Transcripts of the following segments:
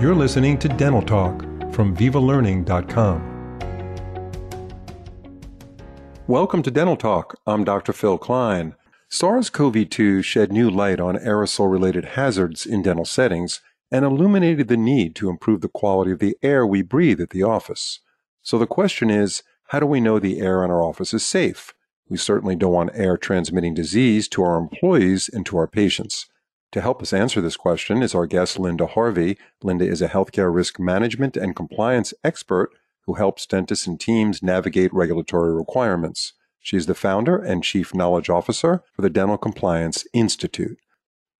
You're listening to Dental Talk from VivaLearning.com. Welcome to Dental Talk. I'm Dr. Phil Klein. SARS CoV 2 shed new light on aerosol related hazards in dental settings and illuminated the need to improve the quality of the air we breathe at the office. So the question is how do we know the air in our office is safe? We certainly don't want air transmitting disease to our employees and to our patients. To help us answer this question is our guest, Linda Harvey. Linda is a healthcare risk management and compliance expert who helps dentists and teams navigate regulatory requirements. She is the founder and chief knowledge officer for the Dental Compliance Institute.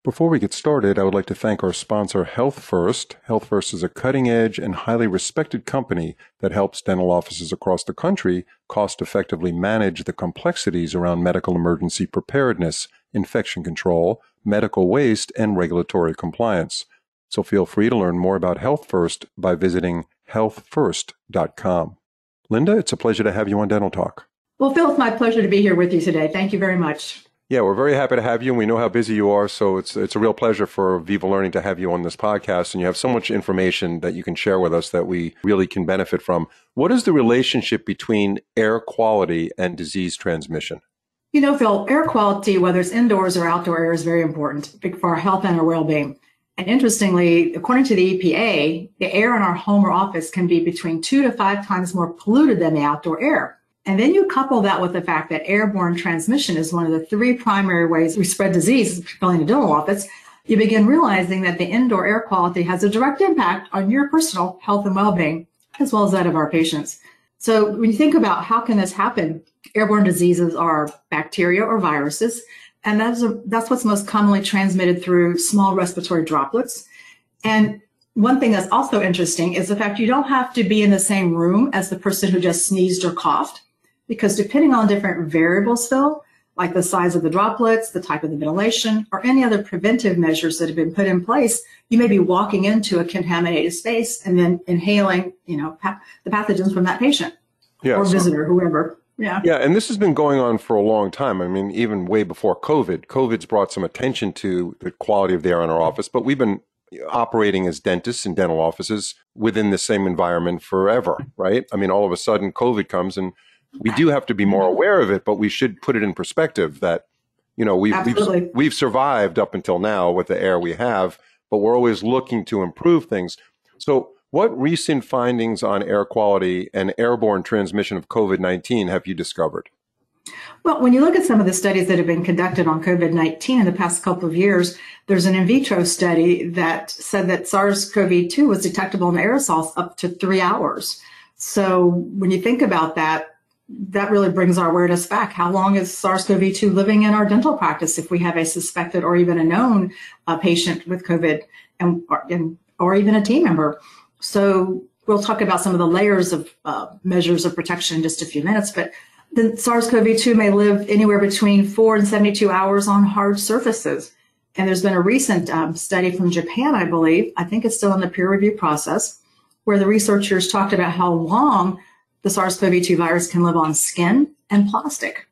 Before we get started, I would like to thank our sponsor, Health First. Health First is a cutting edge and highly respected company that helps dental offices across the country cost effectively manage the complexities around medical emergency preparedness, infection control, medical waste, and regulatory compliance. So feel free to learn more about Health First by visiting healthfirst.com. Linda, it's a pleasure to have you on Dental Talk. Well, Phil, it's my pleasure to be here with you today. Thank you very much. Yeah, we're very happy to have you, and we know how busy you are. So it's it's a real pleasure for Viva Learning to have you on this podcast, and you have so much information that you can share with us that we really can benefit from. What is the relationship between air quality and disease transmission? You know, Phil, air quality, whether it's indoors or outdoor air, is very important for our health and our well-being. And interestingly, according to the EPA, the air in our home or office can be between two to five times more polluted than the outdoor air. And then you couple that with the fact that airborne transmission is one of the three primary ways we spread disease, particularly in the dental office. You begin realizing that the indoor air quality has a direct impact on your personal health and well-being, as well as that of our patients. So when you think about how can this happen, airborne diseases are bacteria or viruses and that's, a, that's what's most commonly transmitted through small respiratory droplets. And one thing that's also interesting is the fact you don't have to be in the same room as the person who just sneezed or coughed, because depending on different variables, Phil, like the size of the droplets, the type of the ventilation, or any other preventive measures that have been put in place, you may be walking into a contaminated space and then inhaling, you know, the pathogens from that patient yeah, or so, visitor, whoever. Yeah. Yeah. And this has been going on for a long time. I mean, even way before COVID. COVID's brought some attention to the quality of the air in our office, but we've been operating as dentists in dental offices within the same environment forever, right? I mean, all of a sudden COVID comes and we do have to be more aware of it, but we should put it in perspective that, you know, we've, we've, we've survived up until now with the air we have, but we're always looking to improve things. So what recent findings on air quality and airborne transmission of COVID 19 have you discovered? Well, when you look at some of the studies that have been conducted on COVID 19 in the past couple of years, there's an in vitro study that said that SARS CoV 2 was detectable in aerosols up to three hours. So when you think about that, that really brings our awareness back. How long is SARS CoV 2 living in our dental practice if we have a suspected or even a known uh, patient with COVID and, or, and, or even a team member? So we'll talk about some of the layers of uh, measures of protection in just a few minutes, but the SARS-CoV-2 may live anywhere between four and 72 hours on hard surfaces. And there's been a recent um, study from Japan, I believe, I think it's still in the peer review process, where the researchers talked about how long the SARS-CoV-2 virus can live on skin and plastic.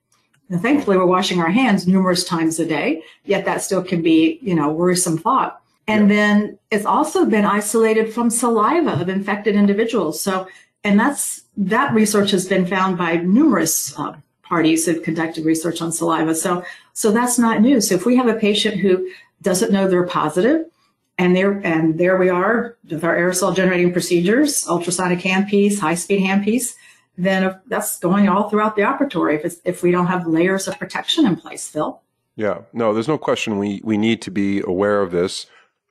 Thankfully, we're washing our hands numerous times a day, yet that still can be, you know, worrisome thought. And yeah. then it's also been isolated from saliva of infected individuals. So, and that's, that research has been found by numerous uh, parties who've conducted research on saliva. So, so that's not new. So if we have a patient who doesn't know they're positive, and there and there we are with our aerosol generating procedures, ultrasonic handpiece, high speed handpiece, then that's going all throughout the operatory if, if we don't have layers of protection in place, Phil. Yeah, no, there's no question we, we need to be aware of this.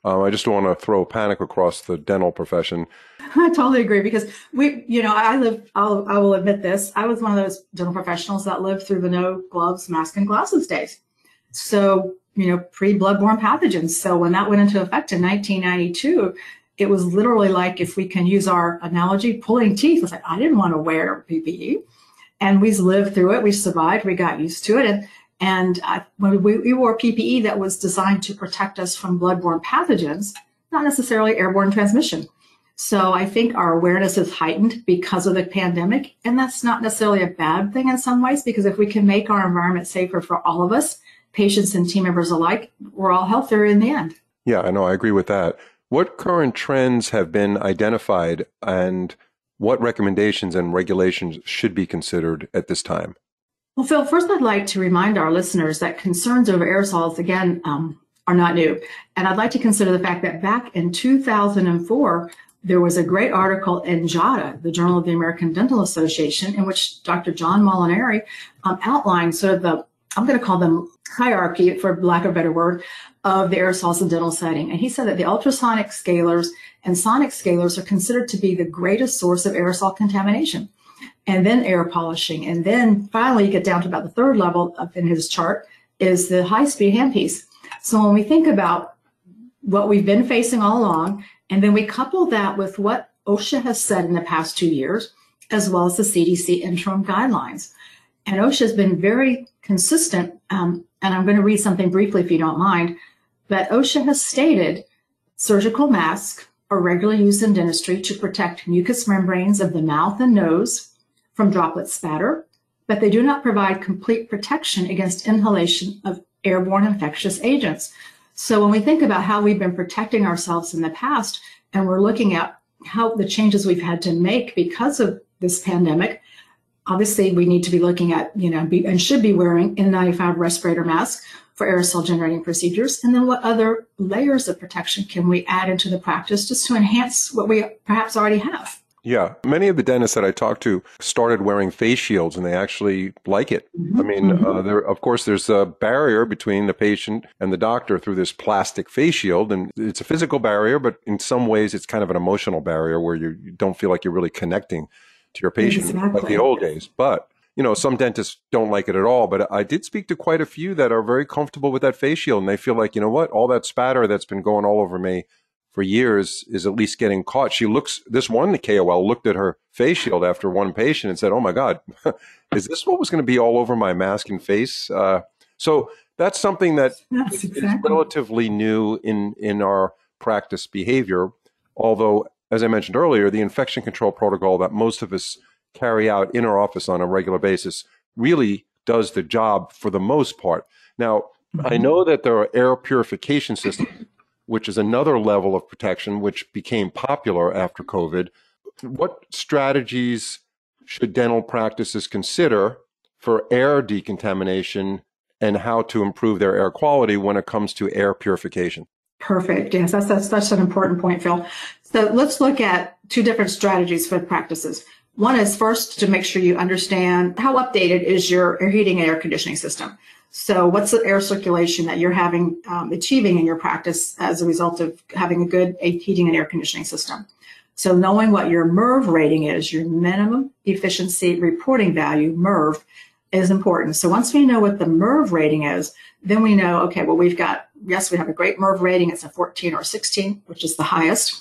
Um, I just don't want to throw panic across the dental profession. I totally agree because we, you know, I live, I'll, I will admit this. I was one of those dental professionals that lived through the no gloves, mask, and glasses days. So, you know, pre bloodborne pathogens. So when that went into effect in 1992, it was literally like if we can use our analogy, pulling teeth. It's like, I didn't want to wear PPE. And we lived through it. We survived. We got used to it. And and uh, when we, we wore PPE that was designed to protect us from bloodborne pathogens, not necessarily airborne transmission. So I think our awareness is heightened because of the pandemic. And that's not necessarily a bad thing in some ways, because if we can make our environment safer for all of us, patients and team members alike, we're all healthier in the end. Yeah, I know. I agree with that. What current trends have been identified and what recommendations and regulations should be considered at this time? Well, Phil, first I'd like to remind our listeners that concerns over aerosols, again, um, are not new. And I'd like to consider the fact that back in 2004, there was a great article in JADA, the Journal of the American Dental Association, in which Dr. John Molinari um, outlined sort of the, I'm going to call them hierarchy, for lack of a better word, of the aerosols in dental setting. And he said that the ultrasonic scalers and sonic scalers are considered to be the greatest source of aerosol contamination. And then air polishing. And then finally, you get down to about the third level up in his chart is the high speed handpiece. So when we think about what we've been facing all along, and then we couple that with what OSHA has said in the past two years, as well as the CDC interim guidelines. And OSHA has been very consistent. Um, and I'm going to read something briefly if you don't mind. But OSHA has stated surgical masks are regularly used in dentistry to protect mucous membranes of the mouth and nose from droplet spatter, but they do not provide complete protection against inhalation of airborne infectious agents. So when we think about how we've been protecting ourselves in the past, and we're looking at how the changes we've had to make because of this pandemic, obviously we need to be looking at, you know, be, and should be wearing N95 respirator masks for aerosol generating procedures. And then what other layers of protection can we add into the practice just to enhance what we perhaps already have? Yeah, many of the dentists that I talked to started wearing face shields, and they actually like it. Mm-hmm. I mean, mm-hmm. uh, there, of course, there's a barrier between the patient and the doctor through this plastic face shield, and it's a physical barrier, but in some ways, it's kind of an emotional barrier where you, you don't feel like you're really connecting to your patient exactly. like the old days. But you know, some dentists don't like it at all, but I did speak to quite a few that are very comfortable with that face shield, and they feel like, you know what, all that spatter that's been going all over me for years is at least getting caught. She looks, this one, the KOL looked at her face shield after one patient and said, Oh my God, is this what was going to be all over my mask and face? Uh, so that's something that yes, exactly. is relatively new in, in our practice behavior. Although, as I mentioned earlier, the infection control protocol that most of us carry out in our office on a regular basis really does the job for the most part. Now, mm-hmm. I know that there are air purification systems which is another level of protection which became popular after COVID. What strategies should dental practices consider for air decontamination and how to improve their air quality when it comes to air purification? Perfect. Yes, that's, that's, that's an important point, Phil. So let's look at two different strategies for practices. One is first to make sure you understand how updated is your air heating and air conditioning system. So, what's the air circulation that you're having um, achieving in your practice as a result of having a good heating and air conditioning system? So, knowing what your MERV rating is, your minimum efficiency reporting value, MERV, is important. So, once we know what the MERV rating is, then we know, okay, well, we've got, yes, we have a great MERV rating. It's a 14 or 16, which is the highest.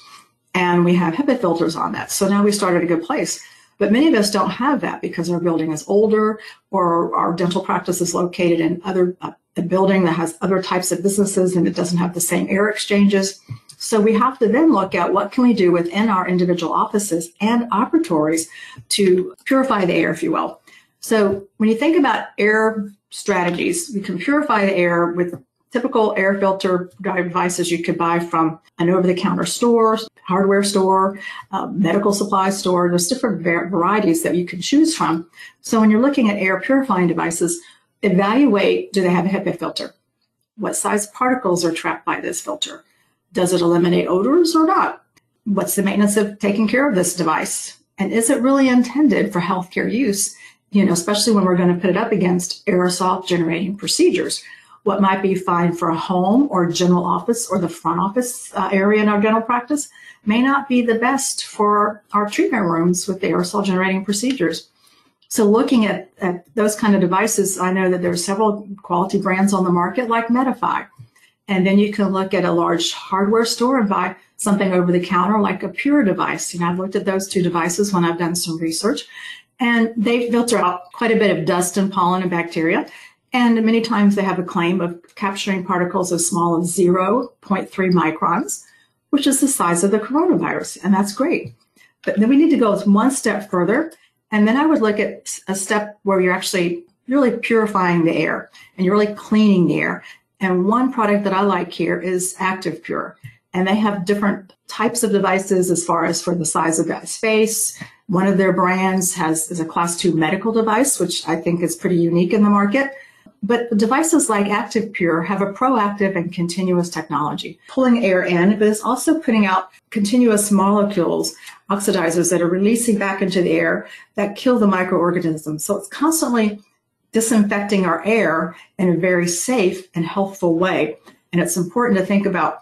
And we have HEPA filters on that. So now we start at a good place. But many of us don't have that because our building is older or our dental practice is located in other uh, a building that has other types of businesses and it doesn't have the same air exchanges. So we have to then look at what can we do within our individual offices and operatories to purify the air, if you will. So when you think about air strategies, we can purify the air with typical air filter devices you could buy from an over-the-counter store, hardware store, uh, medical supply store. There's different varieties that you can choose from. So when you're looking at air purifying devices, evaluate, do they have a HEPA filter? What size particles are trapped by this filter? Does it eliminate odors or not? What's the maintenance of taking care of this device? And is it really intended for healthcare use? You know, especially when we're going to put it up against aerosol generating procedures what might be fine for a home or general office or the front office uh, area in our dental practice may not be the best for our treatment rooms with the aerosol generating procedures. So looking at, at those kind of devices, I know that there are several quality brands on the market like Medify. And then you can look at a large hardware store and buy something over the counter like a Pure device. You know, I've looked at those two devices when I've done some research and they filter out quite a bit of dust and pollen and bacteria. And many times they have a claim of capturing particles as small as 0.3 microns, which is the size of the coronavirus. And that's great. But then we need to go one step further. And then I would look at a step where you're actually really purifying the air and you're really cleaning the air. And one product that I like here is Active Pure. And they have different types of devices as far as for the size of that space. One of their brands has is a class two medical device, which I think is pretty unique in the market. But devices like Active Pure have a proactive and continuous technology, pulling air in, but it's also putting out continuous molecules, oxidizers that are releasing back into the air that kill the microorganisms. So it's constantly disinfecting our air in a very safe and healthful way. And it's important to think about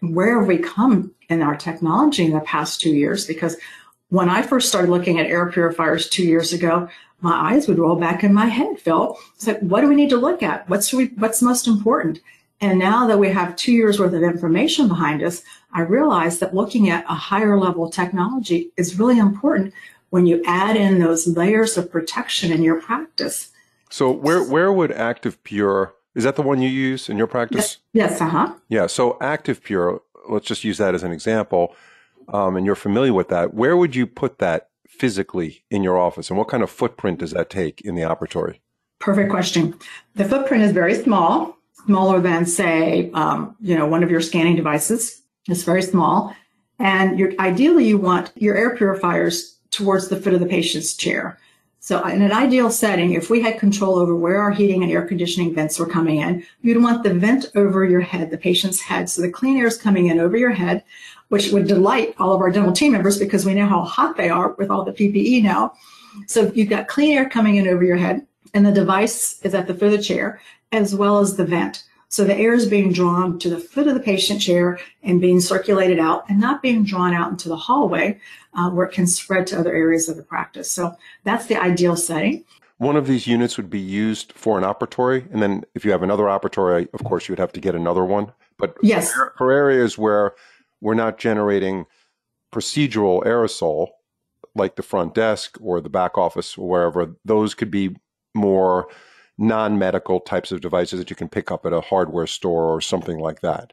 where have we come in our technology in the past two years? Because when I first started looking at air purifiers two years ago, my eyes would roll back in my head, Phil. It's like, what do we need to look at? What's we, what's most important? And now that we have two years worth of information behind us, I realize that looking at a higher level technology is really important when you add in those layers of protection in your practice. So where where would Active Pure is that the one you use in your practice? Yes, yes uh-huh. Yeah. So Active Pure, let's just use that as an example. Um, and you're familiar with that. Where would you put that physically in your office, and what kind of footprint does that take in the operatory? Perfect question. The footprint is very small, smaller than say, um, you know, one of your scanning devices. It's very small, and ideally you want your air purifiers towards the foot of the patient's chair. So in an ideal setting, if we had control over where our heating and air conditioning vents were coming in, you'd want the vent over your head, the patient's head. So the clean air is coming in over your head, which would delight all of our dental team members because we know how hot they are with all the PPE now. So you've got clean air coming in over your head and the device is at the foot of the chair as well as the vent. So the air is being drawn to the foot of the patient chair and being circulated out and not being drawn out into the hallway uh, where it can spread to other areas of the practice. So that's the ideal setting. One of these units would be used for an operatory. And then if you have another operatory, of course, you would have to get another one. But yes. for, for areas where we're not generating procedural aerosol like the front desk or the back office or wherever, those could be more non-medical types of devices that you can pick up at a hardware store or something like that?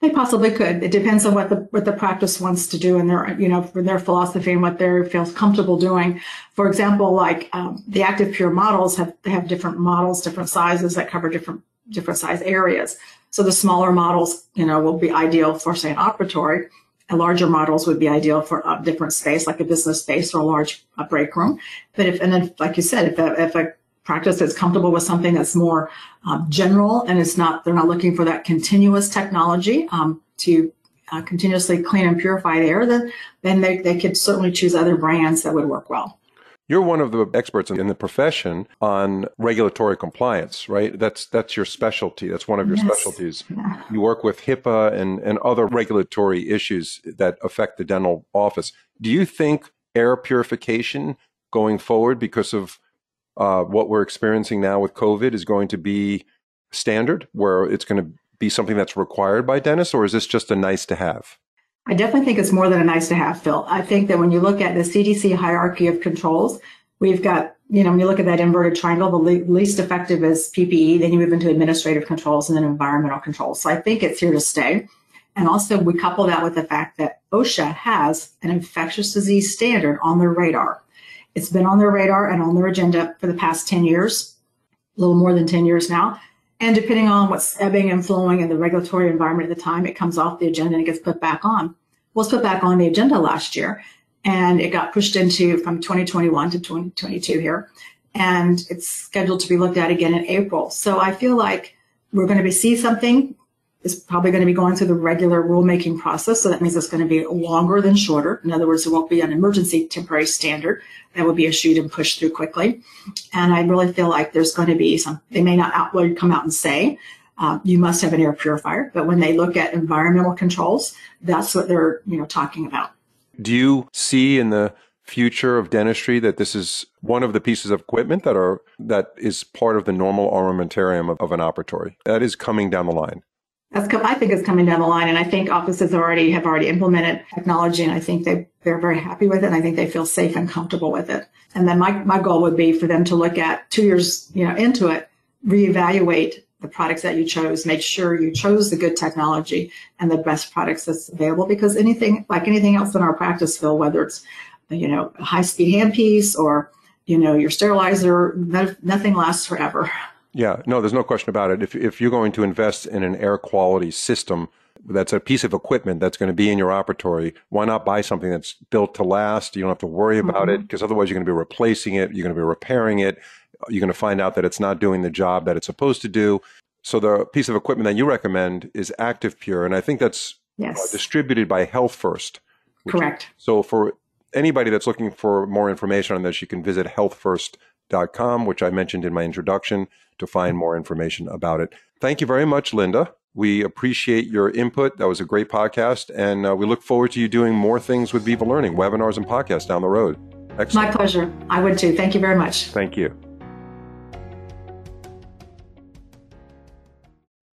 They possibly could. It depends on what the what the practice wants to do and their you know their philosophy and what they feels comfortable doing. For example, like um, the Active Pure models have they have different models, different sizes that cover different different size areas. So the smaller models, you know, will be ideal for say an operatory. And larger models would be ideal for a different space, like a business space or a large a break room. But if and then, like you said, if a, if a practice is comfortable with something that's more um, general and it's not they're not looking for that continuous technology um, to uh, continuously clean and purify the air then then they, they could certainly choose other brands that would work well you're one of the experts in the profession on regulatory compliance, right? That's that's your specialty. That's one of your yes. specialties. Yeah. You work with HIPAA and, and other regulatory issues that affect the dental office. Do you think air purification going forward because of uh, what we're experiencing now with COVID is going to be standard, where it's going to be something that's required by dentists, or is this just a nice to have? I definitely think it's more than a nice to have, Phil. I think that when you look at the CDC hierarchy of controls, we've got, you know, when you look at that inverted triangle, the le- least effective is PPE, then you move into administrative controls and then environmental controls. So I think it's here to stay. And also, we couple that with the fact that OSHA has an infectious disease standard on their radar. It's been on their radar and on their agenda for the past 10 years, a little more than 10 years now. And depending on what's ebbing and flowing in the regulatory environment at the time, it comes off the agenda and it gets put back on. It's put back on the agenda last year and it got pushed into from 2021 to 2022 here. And it's scheduled to be looked at again in April. So I feel like we're going to be see something is probably going to be going through the regular rulemaking process. So that means it's going to be longer than shorter. In other words, it won't be an emergency temporary standard that would be issued and pushed through quickly. And I really feel like there's going to be some, they may not come out and say, uh, you must have an air purifier. But when they look at environmental controls, that's what they're, you know, talking about. Do you see in the future of dentistry that this is one of the pieces of equipment that are that is part of the normal armamentarium of, of an operatory that is coming down the line that's I think it's coming down the line, and I think offices already have already implemented technology, and I think they they're very happy with it. And I think they feel safe and comfortable with it. And then my my goal would be for them to look at two years you know into it, reevaluate the products that you chose, make sure you chose the good technology and the best products that's available. Because anything like anything else in our practice, Phil, whether it's you know a high speed handpiece or you know your sterilizer, nothing lasts forever. Yeah, no, there's no question about it. If, if you're going to invest in an air quality system, that's a piece of equipment that's going to be in your operatory. Why not buy something that's built to last? You don't have to worry about mm-hmm. it because otherwise you're going to be replacing it. You're going to be repairing it. You're going to find out that it's not doing the job that it's supposed to do. So the piece of equipment that you recommend is Active Pure, and I think that's uh, yes. distributed by Health First. Correct. so for anybody that's looking for more information on this, you can visit healthfirst.com, which I mentioned in my introduction, to find more information about it. Thank you very much, Linda. We appreciate your input. That was a great podcast, and uh, we look forward to you doing more things with Viva Learning, webinars and podcasts down the road. Excellent. My pleasure. I would too. Thank you very much. Thank you.